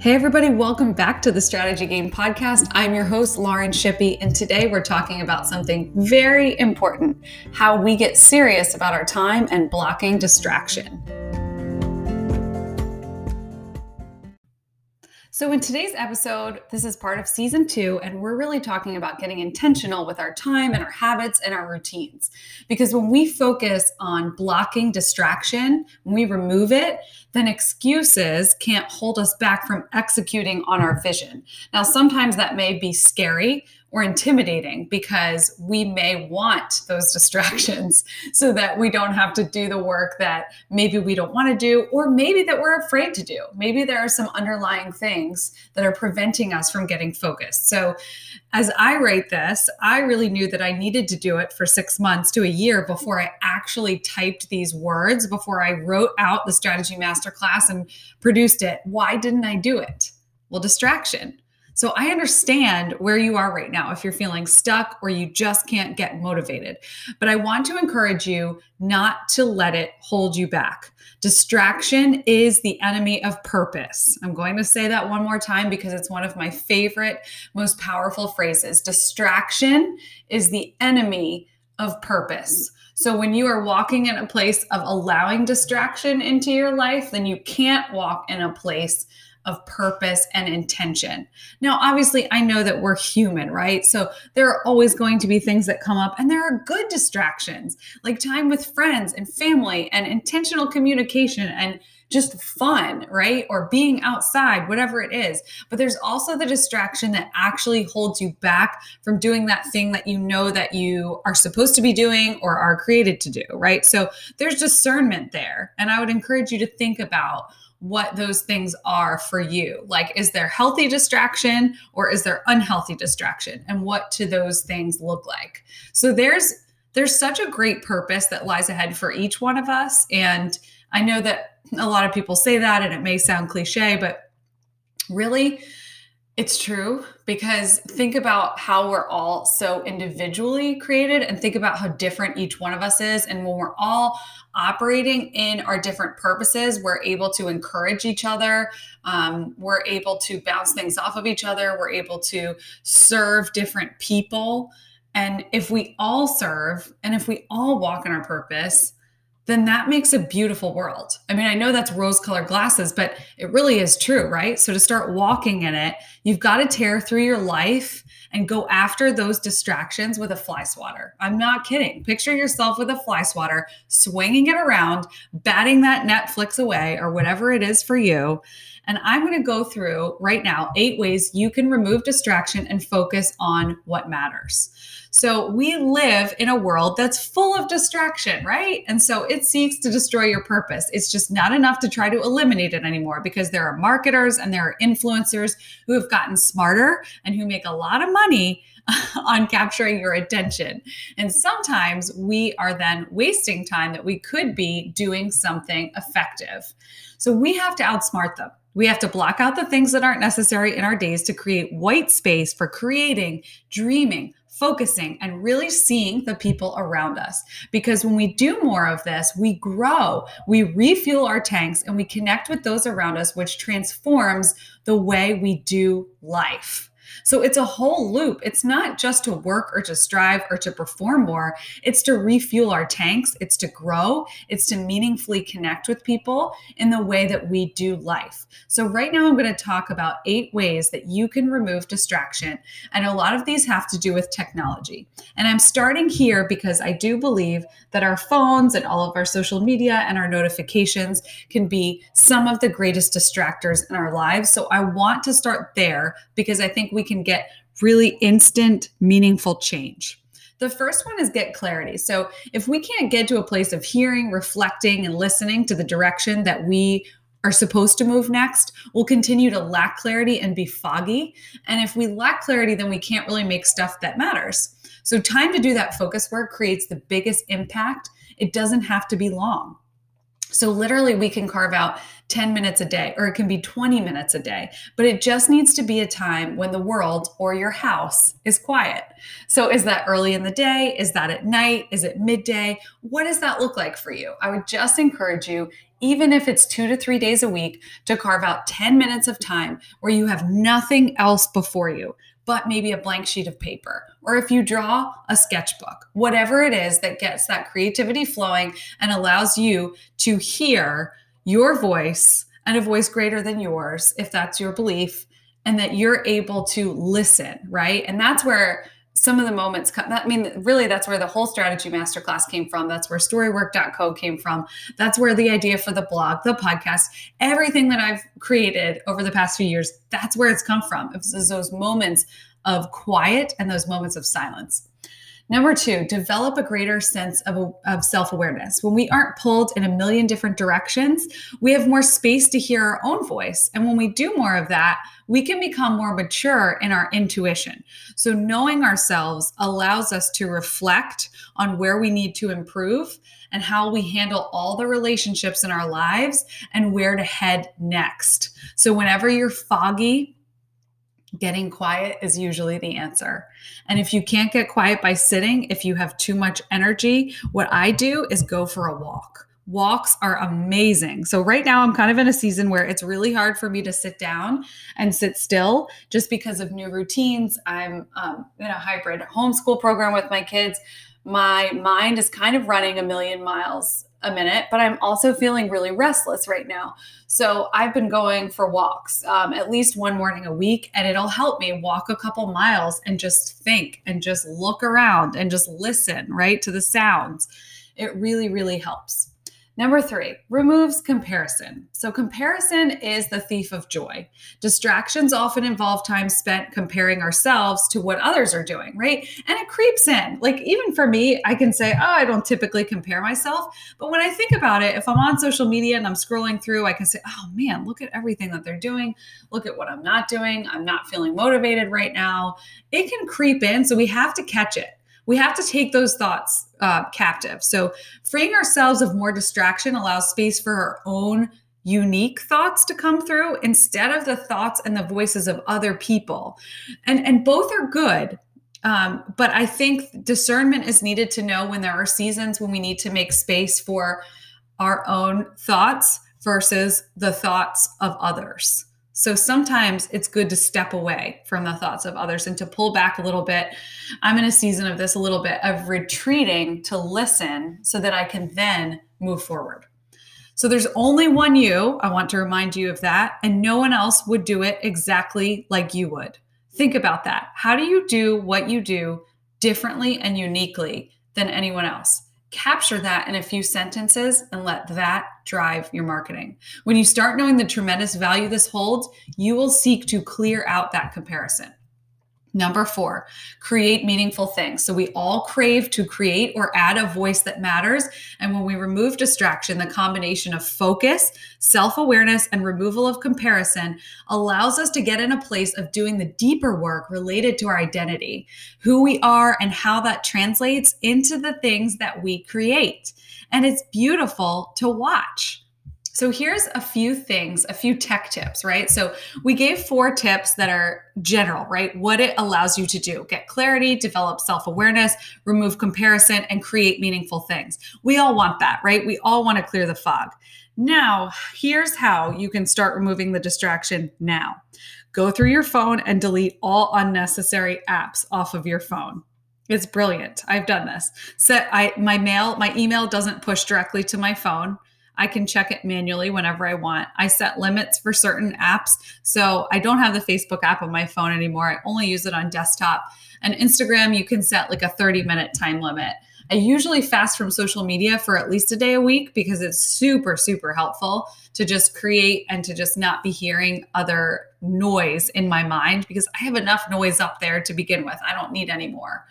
Hey, everybody, welcome back to the Strategy Game Podcast. I'm your host, Lauren Shippey, and today we're talking about something very important how we get serious about our time and blocking distraction. So, in today's episode, this is part of season two, and we're really talking about getting intentional with our time and our habits and our routines. Because when we focus on blocking distraction, when we remove it, then excuses can't hold us back from executing on our vision. Now, sometimes that may be scary or intimidating because we may want those distractions so that we don't have to do the work that maybe we don't want to do or maybe that we're afraid to do. Maybe there are some underlying things that are preventing us from getting focused. So, as I write this, I really knew that I needed to do it for six months to a year before I actually typed these words, before I wrote out the strategy masterclass and produced it. Why didn't I do it? Well, distraction so I understand where you are right now if you're feeling stuck or you just can't get motivated. But I want to encourage you not to let it hold you back. Distraction is the enemy of purpose. I'm going to say that one more time because it's one of my favorite, most powerful phrases. Distraction is the enemy of purpose. So when you are walking in a place of allowing distraction into your life, then you can't walk in a place of purpose and intention. Now, obviously, I know that we're human, right? So there are always going to be things that come up, and there are good distractions like time with friends and family and intentional communication and just fun, right? Or being outside, whatever it is. But there's also the distraction that actually holds you back from doing that thing that you know that you are supposed to be doing or are created to do, right? So there's discernment there. And I would encourage you to think about what those things are for you. Like, is there healthy distraction or is there unhealthy distraction? And what do those things look like? So there's there's such a great purpose that lies ahead for each one of us. And I know that a lot of people say that and it may sound cliche, but really it's true because think about how we're all so individually created and think about how different each one of us is. And when we're all operating in our different purposes, we're able to encourage each other. Um, we're able to bounce things off of each other. We're able to serve different people. And if we all serve and if we all walk in our purpose, then that makes a beautiful world. I mean, I know that's rose colored glasses, but it really is true, right? So to start walking in it, you've got to tear through your life and go after those distractions with a fly swatter. I'm not kidding. Picture yourself with a fly swatter, swinging it around, batting that Netflix away or whatever it is for you. And I'm going to go through right now eight ways you can remove distraction and focus on what matters. So we live in a world that's full of distraction, right? And so it seeks to destroy your purpose. It's just not enough to try to eliminate it anymore because there are marketers and there are influencers who have gotten smarter and who make a lot of money on capturing your attention. And sometimes we are then wasting time that we could be doing something effective. So we have to outsmart them. We have to block out the things that aren't necessary in our days to create white space for creating, dreaming, focusing and really seeing the people around us. Because when we do more of this, we grow, we refuel our tanks, and we connect with those around us, which transforms the way we do life. So it's a whole loop. It's not just to work or to strive or to perform more, it's to refuel our tanks, it's to grow, it's to meaningfully connect with people in the way that we do life. So, right now, I'm going to talk about eight ways that you can remove distraction. And a lot of these have to do with technology. And I'm starting here because I do believe that our phones and all of our social media and our notifications can be some of the greatest distractors in our lives. So, I want to start there because I think we can get really instant, meaningful change. The first one is get clarity. So, if we can't get to a place of hearing, reflecting, and listening to the direction that we are supposed to move next, we'll continue to lack clarity and be foggy. And if we lack clarity, then we can't really make stuff that matters. So, time to do that focus work creates the biggest impact. It doesn't have to be long. So, literally, we can carve out 10 minutes a day, or it can be 20 minutes a day, but it just needs to be a time when the world or your house is quiet. So, is that early in the day? Is that at night? Is it midday? What does that look like for you? I would just encourage you, even if it's two to three days a week, to carve out 10 minutes of time where you have nothing else before you but maybe a blank sheet of paper, or if you draw a sketchbook, whatever it is that gets that creativity flowing and allows you to hear your voice and a voice greater than yours, if that's your belief, and that you're able to listen, right? And that's where some of the moments come. I mean, really, that's where the whole strategy masterclass came from. That's where storywork.co came from. That's where the idea for the blog, the podcast, everything that I've created over the past few years, that's where it's come from. It's those moments of quiet and those moments of silence. Number two, develop a greater sense of, of self awareness. When we aren't pulled in a million different directions, we have more space to hear our own voice. And when we do more of that, we can become more mature in our intuition. So, knowing ourselves allows us to reflect on where we need to improve and how we handle all the relationships in our lives and where to head next. So, whenever you're foggy, Getting quiet is usually the answer. And if you can't get quiet by sitting, if you have too much energy, what I do is go for a walk. Walks are amazing. So, right now, I'm kind of in a season where it's really hard for me to sit down and sit still just because of new routines. I'm um, in a hybrid homeschool program with my kids. My mind is kind of running a million miles a minute, but I'm also feeling really restless right now. So I've been going for walks um, at least one morning a week, and it'll help me walk a couple miles and just think and just look around and just listen, right, to the sounds. It really, really helps. Number three, removes comparison. So, comparison is the thief of joy. Distractions often involve time spent comparing ourselves to what others are doing, right? And it creeps in. Like, even for me, I can say, oh, I don't typically compare myself. But when I think about it, if I'm on social media and I'm scrolling through, I can say, oh man, look at everything that they're doing. Look at what I'm not doing. I'm not feeling motivated right now. It can creep in. So, we have to catch it we have to take those thoughts uh, captive. So, freeing ourselves of more distraction allows space for our own unique thoughts to come through instead of the thoughts and the voices of other people. And, and both are good. Um, but I think discernment is needed to know when there are seasons when we need to make space for our own thoughts versus the thoughts of others. So sometimes it's good to step away from the thoughts of others and to pull back a little bit. I'm in a season of this a little bit of retreating to listen so that I can then move forward. So there's only one you. I want to remind you of that. And no one else would do it exactly like you would. Think about that. How do you do what you do differently and uniquely than anyone else? Capture that in a few sentences and let that drive your marketing. When you start knowing the tremendous value this holds, you will seek to clear out that comparison. Number four, create meaningful things. So we all crave to create or add a voice that matters. And when we remove distraction, the combination of focus, self awareness, and removal of comparison allows us to get in a place of doing the deeper work related to our identity, who we are, and how that translates into the things that we create. And it's beautiful to watch. So here's a few things, a few tech tips, right? So we gave four tips that are general, right? What it allows you to do get clarity, develop self awareness, remove comparison, and create meaningful things. We all want that, right? We all want to clear the fog. Now, here's how you can start removing the distraction now. Go through your phone and delete all unnecessary apps off of your phone. It's brilliant. I've done this. Set I my mail, my email doesn't push directly to my phone. I can check it manually whenever I want. I set limits for certain apps. So I don't have the Facebook app on my phone anymore. I only use it on desktop. And Instagram, you can set like a 30 minute time limit. I usually fast from social media for at least a day a week because it's super, super helpful to just create and to just not be hearing other noise in my mind because I have enough noise up there to begin with. I don't need any more.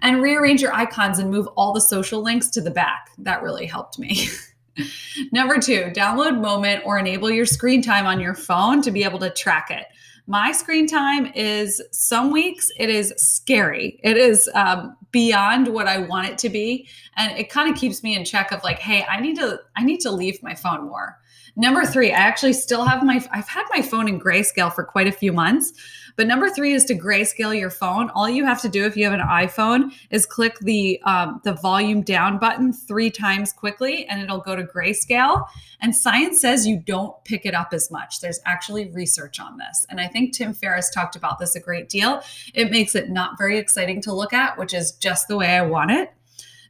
And rearrange your icons and move all the social links to the back. That really helped me. Number two, download Moment or enable your screen time on your phone to be able to track it. My screen time is some weeks it is scary. It is um, beyond what I want it to be. And it kind of keeps me in check of like, hey, I need to, I need to leave my phone more. Number three, I actually still have my, I've had my phone in grayscale for quite a few months. But number three is to grayscale your phone. All you have to do if you have an iPhone is click the um, the volume down button three times quickly, and it'll go to grayscale. And science says you don't pick it up as much. There's actually research on this, and I think Tim Ferriss talked about this a great deal. It makes it not very exciting to look at, which is just the way I want it.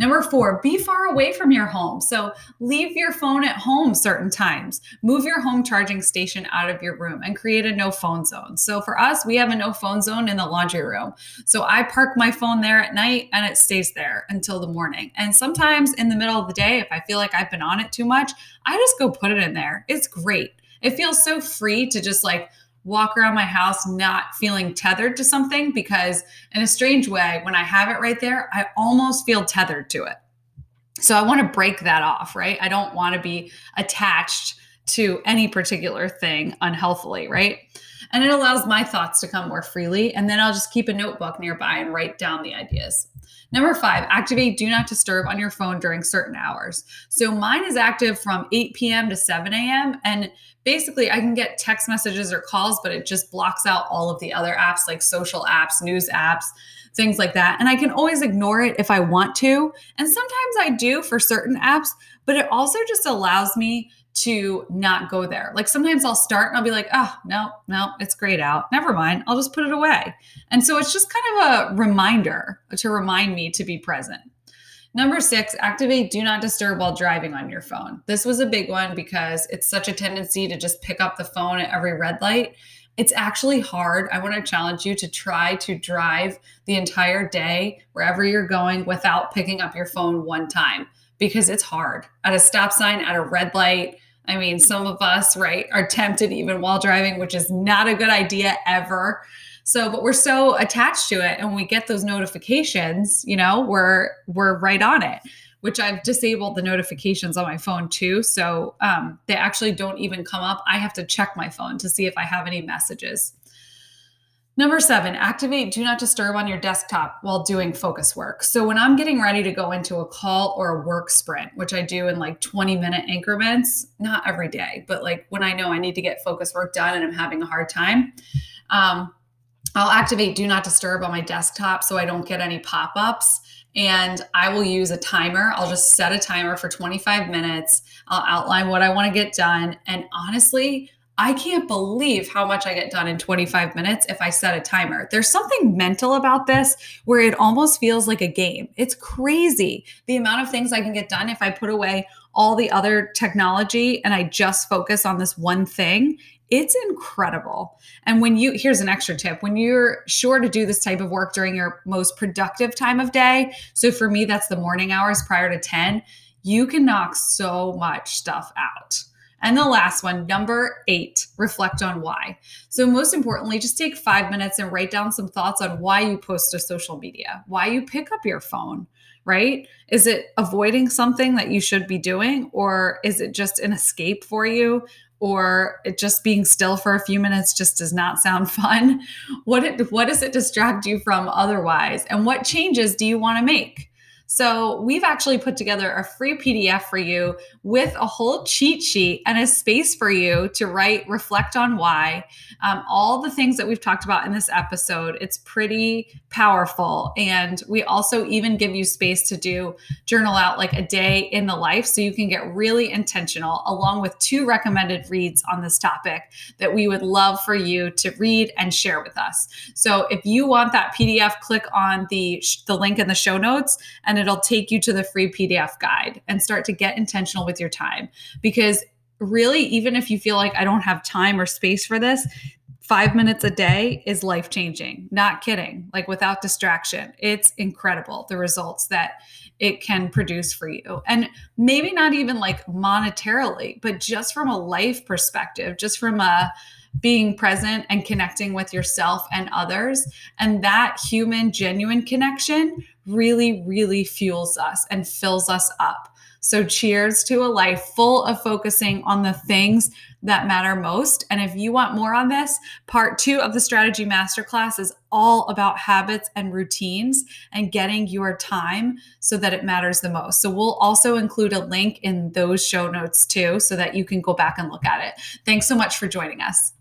Number four, be far away from your home. So leave your phone at home certain times. Move your home charging station out of your room and create a no phone zone. So for us, we have a no phone zone in the laundry room. So I park my phone there at night and it stays there until the morning. And sometimes in the middle of the day, if I feel like I've been on it too much, I just go put it in there. It's great. It feels so free to just like walk around my house not feeling tethered to something because, in a strange way, when I have it right there, I almost feel tethered to it. So I want to break that off, right? I don't want to be attached to any particular thing unhealthily, right? And it allows my thoughts to come more freely. And then I'll just keep a notebook nearby and write down the ideas. Number five, activate do not disturb on your phone during certain hours. So mine is active from 8 p.m. to 7 a.m. And basically, I can get text messages or calls, but it just blocks out all of the other apps like social apps, news apps, things like that. And I can always ignore it if I want to. And sometimes I do for certain apps, but it also just allows me to not go there. Like sometimes I'll start and I'll be like, oh, no, no, it's grayed out. Never mind. I'll just put it away. And so it's just kind of a reminder to remind me to be present. Number six, activate do not disturb while driving on your phone. This was a big one because it's such a tendency to just pick up the phone at every red light. It's actually hard. I want to challenge you to try to drive the entire day wherever you're going without picking up your phone one time because it's hard at a stop sign, at a red light. I mean, some of us, right, are tempted even while driving, which is not a good idea ever. So, but we're so attached to it and when we get those notifications, you know, we're we're right on it, which I've disabled the notifications on my phone too. So um, they actually don't even come up. I have to check my phone to see if I have any messages. Number seven, activate do not disturb on your desktop while doing focus work. So, when I'm getting ready to go into a call or a work sprint, which I do in like 20 minute increments, not every day, but like when I know I need to get focus work done and I'm having a hard time, um, I'll activate do not disturb on my desktop so I don't get any pop ups. And I will use a timer. I'll just set a timer for 25 minutes. I'll outline what I want to get done. And honestly, I can't believe how much I get done in 25 minutes if I set a timer. There's something mental about this where it almost feels like a game. It's crazy the amount of things I can get done if I put away all the other technology and I just focus on this one thing. It's incredible. And when you, here's an extra tip when you're sure to do this type of work during your most productive time of day, so for me, that's the morning hours prior to 10, you can knock so much stuff out. And the last one, number eight, reflect on why. So, most importantly, just take five minutes and write down some thoughts on why you post to social media, why you pick up your phone, right? Is it avoiding something that you should be doing, or is it just an escape for you? Or it just being still for a few minutes just does not sound fun. What it, what does it distract you from otherwise? And what changes do you want to make? So, we've actually put together a free PDF for you with a whole cheat sheet and a space for you to write, reflect on why. Um, all the things that we've talked about in this episode, it's pretty powerful. And we also even give you space to do journal out like a day in the life so you can get really intentional, along with two recommended reads on this topic that we would love for you to read and share with us. So, if you want that PDF, click on the, the link in the show notes and it'll take you to the free PDF guide and start to get intentional with your time. Because really, even if you feel like I don't have time or space for this, five minutes a day is life changing. Not kidding. Like without distraction, it's incredible the results that it can produce for you. And maybe not even like monetarily, but just from a life perspective, just from a being present and connecting with yourself and others. And that human, genuine connection really, really fuels us and fills us up. So, cheers to a life full of focusing on the things that matter most. And if you want more on this, part two of the strategy masterclass is all about habits and routines and getting your time so that it matters the most. So we'll also include a link in those show notes too, so that you can go back and look at it. Thanks so much for joining us.